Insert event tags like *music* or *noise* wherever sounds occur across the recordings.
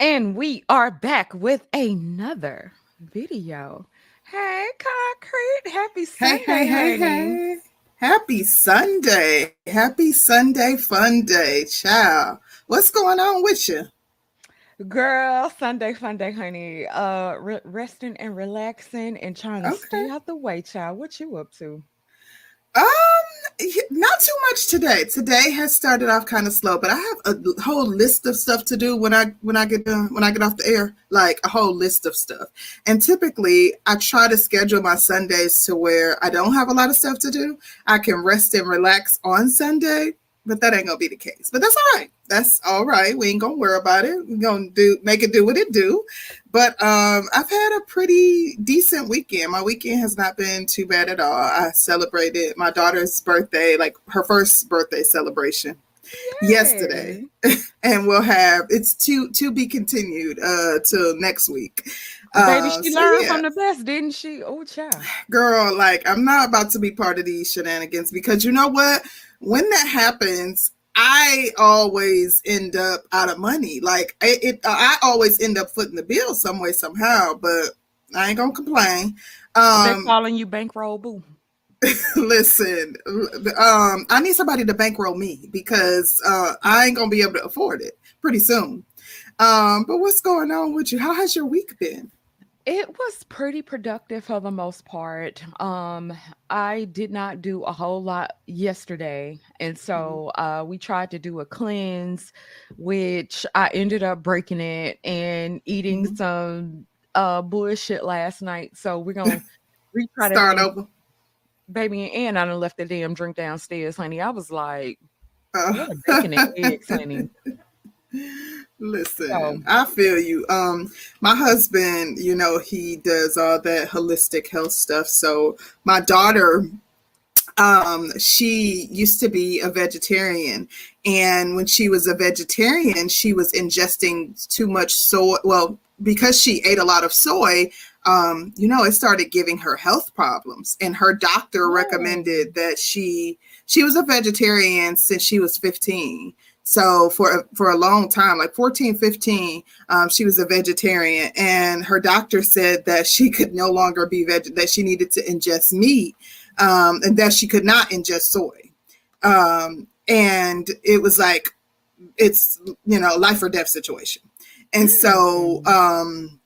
And we are back with another video. Hey, Concrete. Happy Sunday. Hey, hey, hey, hey. Happy Sunday. Happy Sunday fun day. Ciao. What's going on with you? Girl, Sunday fun day, honey. Uh re- resting and relaxing and trying to stay out the way, child. What you up to? Um, not too much today. Today has started off kind of slow, but I have a whole list of stuff to do when I when I get done when I get off the air, like a whole list of stuff. And typically, I try to schedule my Sundays to where I don't have a lot of stuff to do. I can rest and relax on Sunday, but that ain't gonna be the case. But that's all right. That's all right. We ain't gonna worry about it. We're gonna do make it do what it do. But um, I've had a pretty decent weekend. My weekend has not been too bad at all. I celebrated my daughter's birthday, like her first birthday celebration yesterday. *laughs* And we'll have it's to to be continued uh till next week. Baby, Uh, she so learned yeah, from the best, didn't she? Oh, child. girl, like I'm not about to be part of these shenanigans because you know what? When that happens, I always end up out of money. Like it, it I always end up footing the bill some way somehow. But I ain't gonna complain. Um, calling you bankroll boo. *laughs* listen, um, I need somebody to bankroll me because uh, I ain't gonna be able to afford it pretty soon. Um, but what's going on with you? How has your week been? It was pretty productive for the most part. Um, I did not do a whole lot yesterday, and so uh, we tried to do a cleanse, which I ended up breaking it and eating Mhm. some uh bullshit last night. So we're gonna *laughs* retry that Start over. baby. And I done left the damn drink downstairs, honey. I was like, what a bacon and eggs, honey. *laughs* *laughs* listen, So I feel you. Um, my husband, you know, he does all that holistic health stuff. So my daughter um she used to be a vegetarian. And when she was a vegetarian she was ingesting too much soy. Well because she ate a lot of soy um you know it started giving her health problems. And her doctor oh, recommended that she she was a vegetarian since she was 15 so for a- for a long time like 14 15 um, she was a vegetarian and her doctor said that she could no longer be veg that she needed to ingest meat um, and that she could not ingest soy. Um, and it was like it's you know life or death situation. And so mm, um,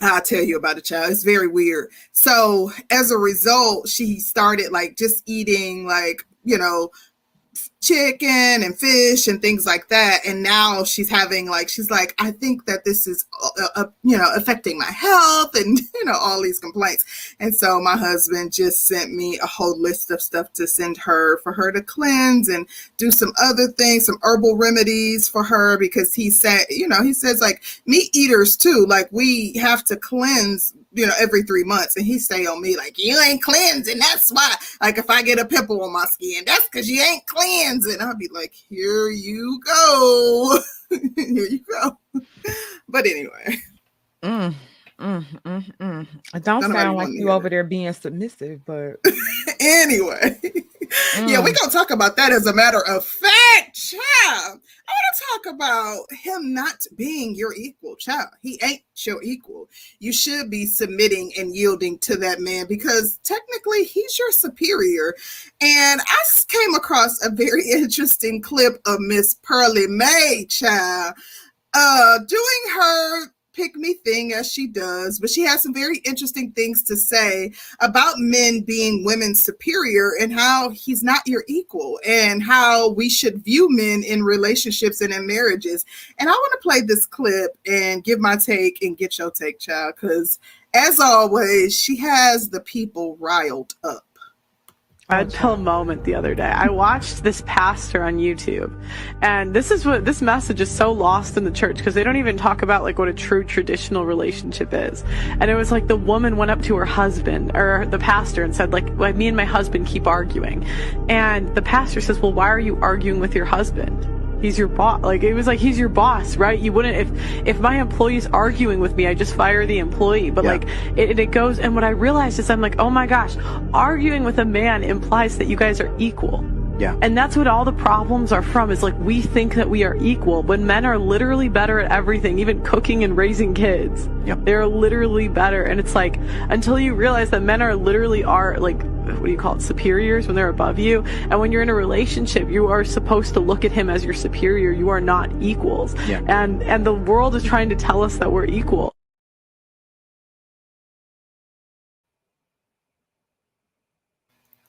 I'll tell you about the child. It's very weird. So as a result, she started like just eating like you know chicken and fish and things like that. And now she's having like she's like i think that this is uh, uh, you know affecting my health and *laughs* you know all these complaints. And so my husband just sent me a whole list of stuff to send her for her to cleanse and do some other things some herbal remedies for her because he said you know he says like meat eaters too like we have to cleanse you know every three months and he stay on me like you ain't cleansing that's why like if I get a pimple on my skin, that's because you ain't cleansing. I'll be like, here you go. *laughs* here you go. But anyway, mm, mm, mm, mm. It don't nobody sound like you over there being submissive, but *laughs* that. Anyway, yeah, we're mm, gonna talk about that as a matter of fact, child. I want to talk about him not being your equal, child. He ain't your equal. You should be submitting and yielding to that man because technically he's your superior. And I came across a very *laughs* interesting clip of Miss Pearlie May, child, uh, doing her pick me thing as she does, but she has some very interesting things to say about men being women's superior and how he's not your equal and how we should view men in relationships and in marriages. And I want to play this clip and give my take and get your take, child, because as always, she has the people riled up. Oh, red pill moment the other day. I watched this pastor on YouTube, and this is what this message is so lost in the church because they don't even talk about like what a true traditional relationship is. And it was like the woman went up to her husband or the pastor and said like, well, "Me and my husband keep arguing," and the pastor says, "Well, why are you arguing with your husband?" He's your boss. Like it was like he's your boss, right? You wouldn't if if my employee's arguing with me, I just fire the employee. But Yeah. like it, it goes, and what I realized is I'm like, oh my gosh, arguing with a man implies that you guys are equal. Yeah. And that's what all the problems are from is like we think that we are equal when men are literally better at everything, even cooking and raising kids. Yep. They're literally better. And it's like until you realize that men are literally are like what do you call it superiors when they're above you and when you're in a relationship you are supposed to look at him as your superior you are not equals yeah. and and the world is trying to tell us that we're equal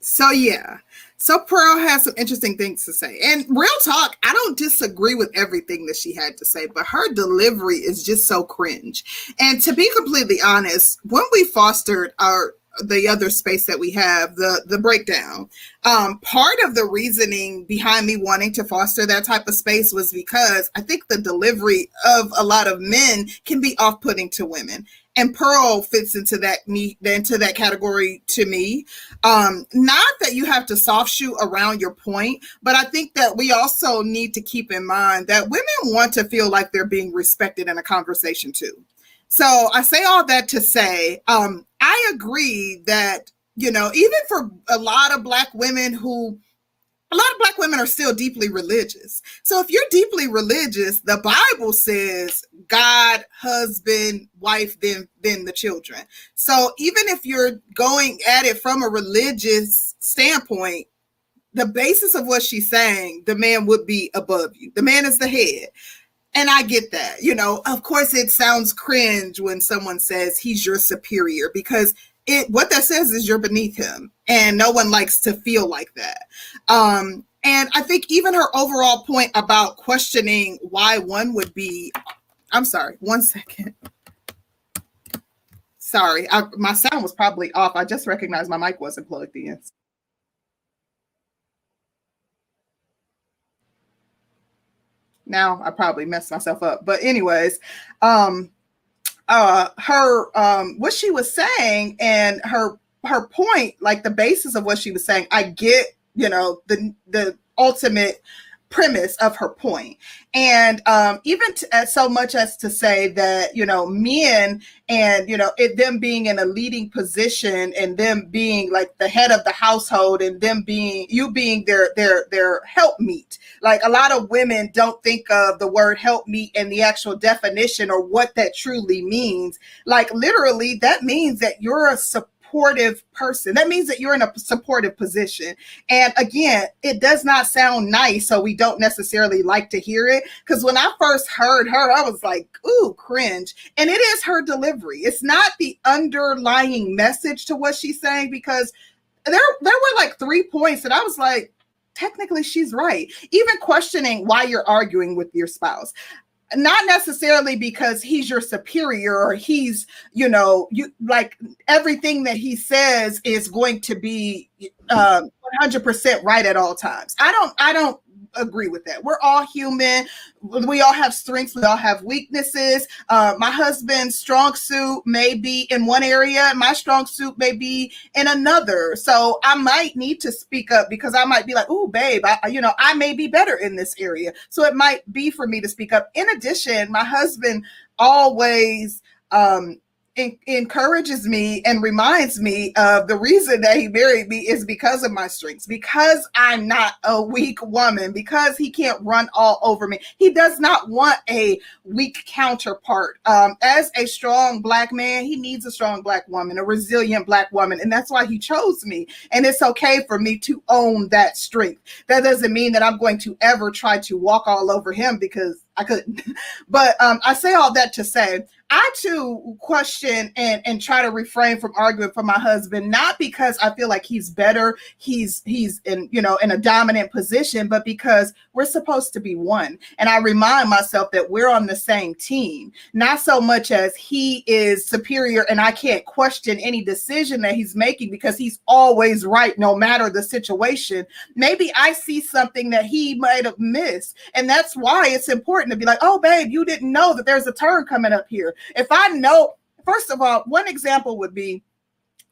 So yeah. So Pearl has some interesting things to say. And real talk, I don't disagree with everything that she had to say, but her delivery is just so cringe. And to be completely honest, when we fostered our the other space that we have, the the breakdown, um, part of the reasoning behind me wanting to foster that type of space was because I think the delivery of a lot of men can be off-putting to women and Pearl fits into that me into that category to me. Um, not that you have to soft shoe around your point, but I think that we also need to keep in mind that women want to feel like they're being respected in a conversation too. So I say all that to say, um, I agree that you know even for a lot of black women who a lot of black women are still deeply religious. So if you're deeply religious, the Bible says God, husband, wife, then then the children. So even if you're going at it from a religious standpoint, the basis of what she's saying, the man would be above you. The man is the head. And I get that. You know, of course it sounds cringe when someone says he's your superior because it what that says is you're beneath him and no one likes to feel like that. Um and i think even her overall point about questioning why one would be i'm sorry one second. Sorry I, my sound was probably off. I just recognized my mic wasn't plugged in now i probably messed myself up. But anyways um uh her um what she was saying and her her point like the basis of what she was saying i get you know the the ultimate premise of her point. And um, even to, as so much as to say that you know men and you know it them being in a leading position and them being like the head of the household and them being you being their their their helpmeet. Like a lot of women don't think of the word helpmeet and the actual definition or what that truly means. Like literally that means that you're a support supportive person. That means that you're in a supportive position. And again, it does not sound nice, so we don't necessarily like to hear it. Because when I first heard her, I was like, ooh, cringe. And it is her delivery. It's not the underlying message to what she's saying, because there, there were like three points that I was like, technically she's right. Even questioning why you're arguing with your spouse not necessarily because he's your superior or he's you know you like everything that he says is going to be um, 100% right at all times. I don't i don't agree with that. We're all human. We all have strengths. We all have weaknesses. Uh, my husband's strong suit may be in one area. My strong suit may be in another. So I might need to speak up because I might be like, "Oh, babe, I, you know, I may be better in this area." So it might be for me to speak up. In addition, my husband always um, encourages me and reminds me of the reason that he married me is because of my strengths, because I'm not a weak woman, because he can't run all over me. He does not want a weak counterpart. Um, as a strong black man, he needs a strong black woman, a resilient black woman, and that's why he chose me. And it's okay for me to own that strength. That doesn't mean that I'm going to ever try to walk all over him because I couldn't. *laughs* But um, I say all that to say I too question and and try to refrain from arguing for my husband, not because I feel like he's better, he's he's in you know in a dominant position, but because we're supposed to be one. And I remind myself that we're on the same team, not so much as he is superior and I can't question any decision that he's making because he's always right no matter the situation. Maybe I see something that he might have missed, and that's why it's important to be like, "Oh, babe, you didn't know that there's a turn coming up here." If I know, first of all, one example would be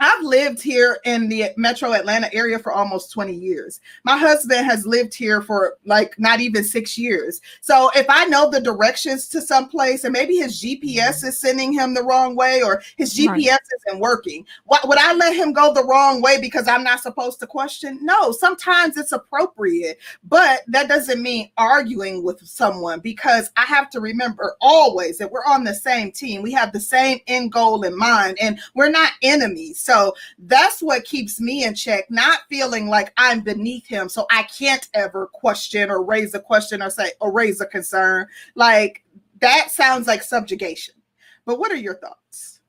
I've lived here in the metro Atlanta area for almost 20 years. My husband has lived here for like not even six years. So if I know the directions to some place and maybe his GPS is sending him the wrong way or his GPS right. isn't working, what, would I let him go the wrong way because I'm not supposed to question? No, sometimes it's appropriate, but that doesn't mean arguing with someone because I have to remember always that we're on the same team. We have the same end goal in mind and we're not enemies. So that's what keeps me in check, not feeling like I'm beneath him. So I can't ever question or raise a question or say or raise a concern. Like that sounds like subjugation. But what are your thoughts?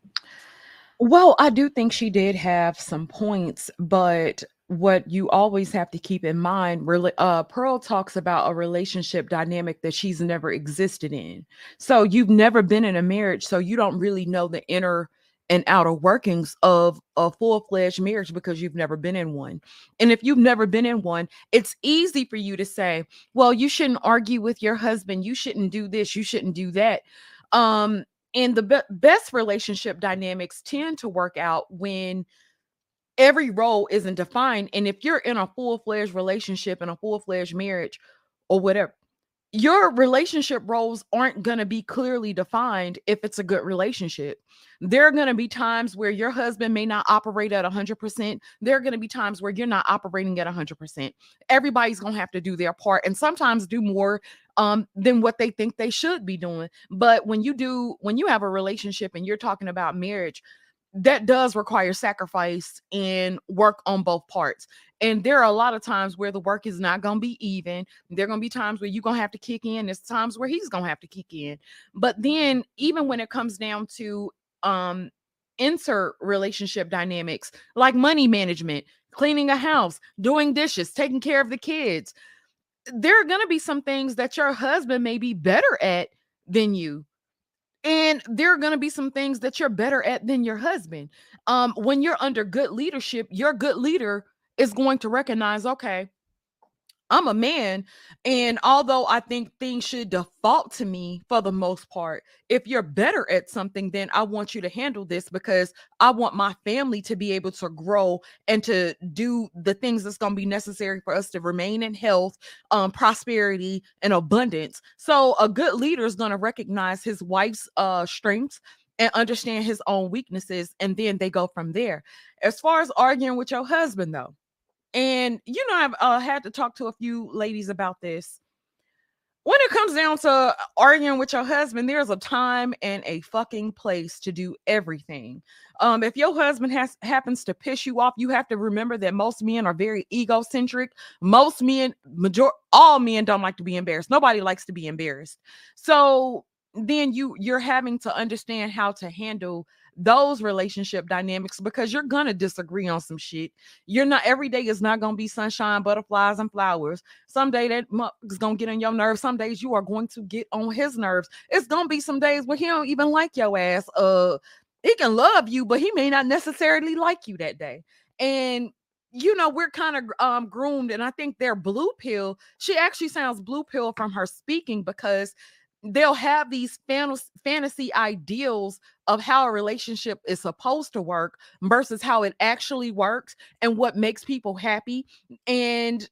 Well, I do think she did have some points, but what you always have to keep in mind really uh pearl talks about a relationship dynamic that she's never existed in so you've never been in a marriage so you don't really know the inner and outer workings of a full-fledged marriage because you've never been in one. And if you've never been in one, it's easy for you to say, well, you shouldn't argue with your husband, you shouldn't do this, you shouldn't do that. Um and the be- best relationship dynamics tend to work out when every role isn't defined and if you're in a full-fledged relationship and a full-fledged marriage or whatever your relationship roles aren't going to be clearly defined if it's a good relationship. There are going to be times where your husband may not operate at 100%. There are going to be times where you're not operating at 100%. Everybody's going to have to do their part and sometimes do more um, than what they think they should be doing. But when you do, when you have a relationship and you're talking about marriage, that does require sacrifice and work on both parts. And there are a lot of times where the work is not going to be even. There are going to be times where you're going to have to kick in. There's times where he's going to have to kick in. But then, even when it comes down to um, insert relationship dynamics like money management, cleaning a house, doing dishes, taking care of the kids, there are going to be some things that your husband may be better at than you and there are going to be some things that you're better at than your husband. Um when you're under good leadership your good leader is going to recognize okay I'm a man. And although I think things should default to me for the most part, if you're better at something, then I want you to handle this because I want my family to be able to grow and to do the things that's going to be necessary for us to remain in health, um, prosperity, and abundance. So a good leader is going to recognize his wife's uh, strengths and understand his own weaknesses. And then they go from there. As far as arguing with your husband, though, and you know, I've uh, had to talk to a few ladies about this. When it comes down to arguing with your husband, there's a time and a fucking place to do everything. Um, if your husband has happens to piss you off, you have to remember that most men are very egocentric. Most men, major, all men don't like to be embarrassed. Nobody likes to be embarrassed. So then you you're having to understand how to handle those relationship dynamics because you're gonna disagree on some shit. You're not every day is not gonna be sunshine, butterflies, and flowers. Some day that is gonna get on your nerves. Some days you are going to get on his nerves. It's gonna be some days where he don't even like your ass. Uh, he can love you, but he may not necessarily like you that day. And you know, we're kind of um groomed, and I think they're blue pill. She actually sounds blue pill from her speaking because they'll have these fantasy ideals of how a relationship is supposed to work versus how it actually works and what makes people happy. And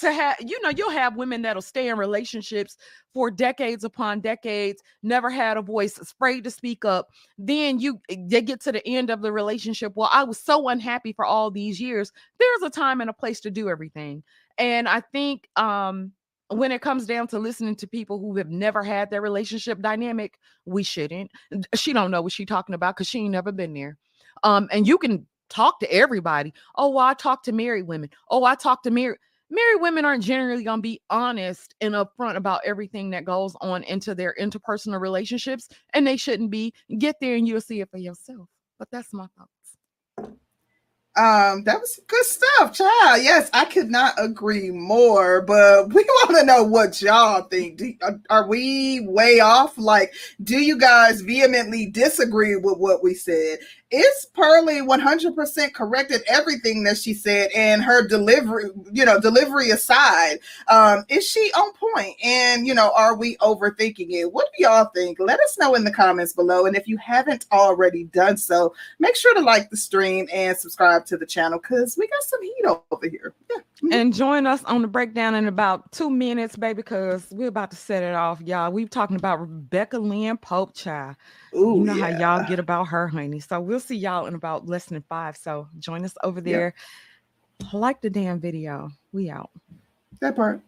to have you know you'll have women that'll stay in relationships for decades upon decades never had a voice afraid to speak up. Then you eh, they get to the end of the relationship. Well i was so unhappy for all these years. There's a time and a place to do everything. And i think um when it comes down to listening to people who have never had their relationship dynamic, we shouldn't. She don't know what she talking about because she ain't never been there. Um, and you can talk to everybody. Oh, well, I talk to married women. Oh, I talk to married married women aren't generally going to be honest and upfront about everything that goes on into their interpersonal relationships, and they shouldn't be. Get there and you'll see it for yourself. But that's my thoughts. Um, that was good stuff, child. Yes, I could not agree more. But we *laughs* want to know what y'all think. Do, are, are we way off? Like, do you guys vehemently disagree with what we said? Is Pearlie 100% correct in everything that she said and her delivery, you know, delivery aside? Um, is she on point? And, you know, are we overthinking it? What do y'all think? Let us know in the comments below. And if you haven't already done so, make sure to like the stream and subscribe to the channel because we got some heat over here. Yeah. And join us on the breakdown in about two minutes, baby, because we're about to set it off, y'all. We're talking about Rebecca Lynn Pope, child. Ooh, you know yeah. how y'all get *sighs* about her, honey. So we'll see y'all in about less than five. So join us over there. Like the damn video. We out. That part.